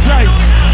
the place.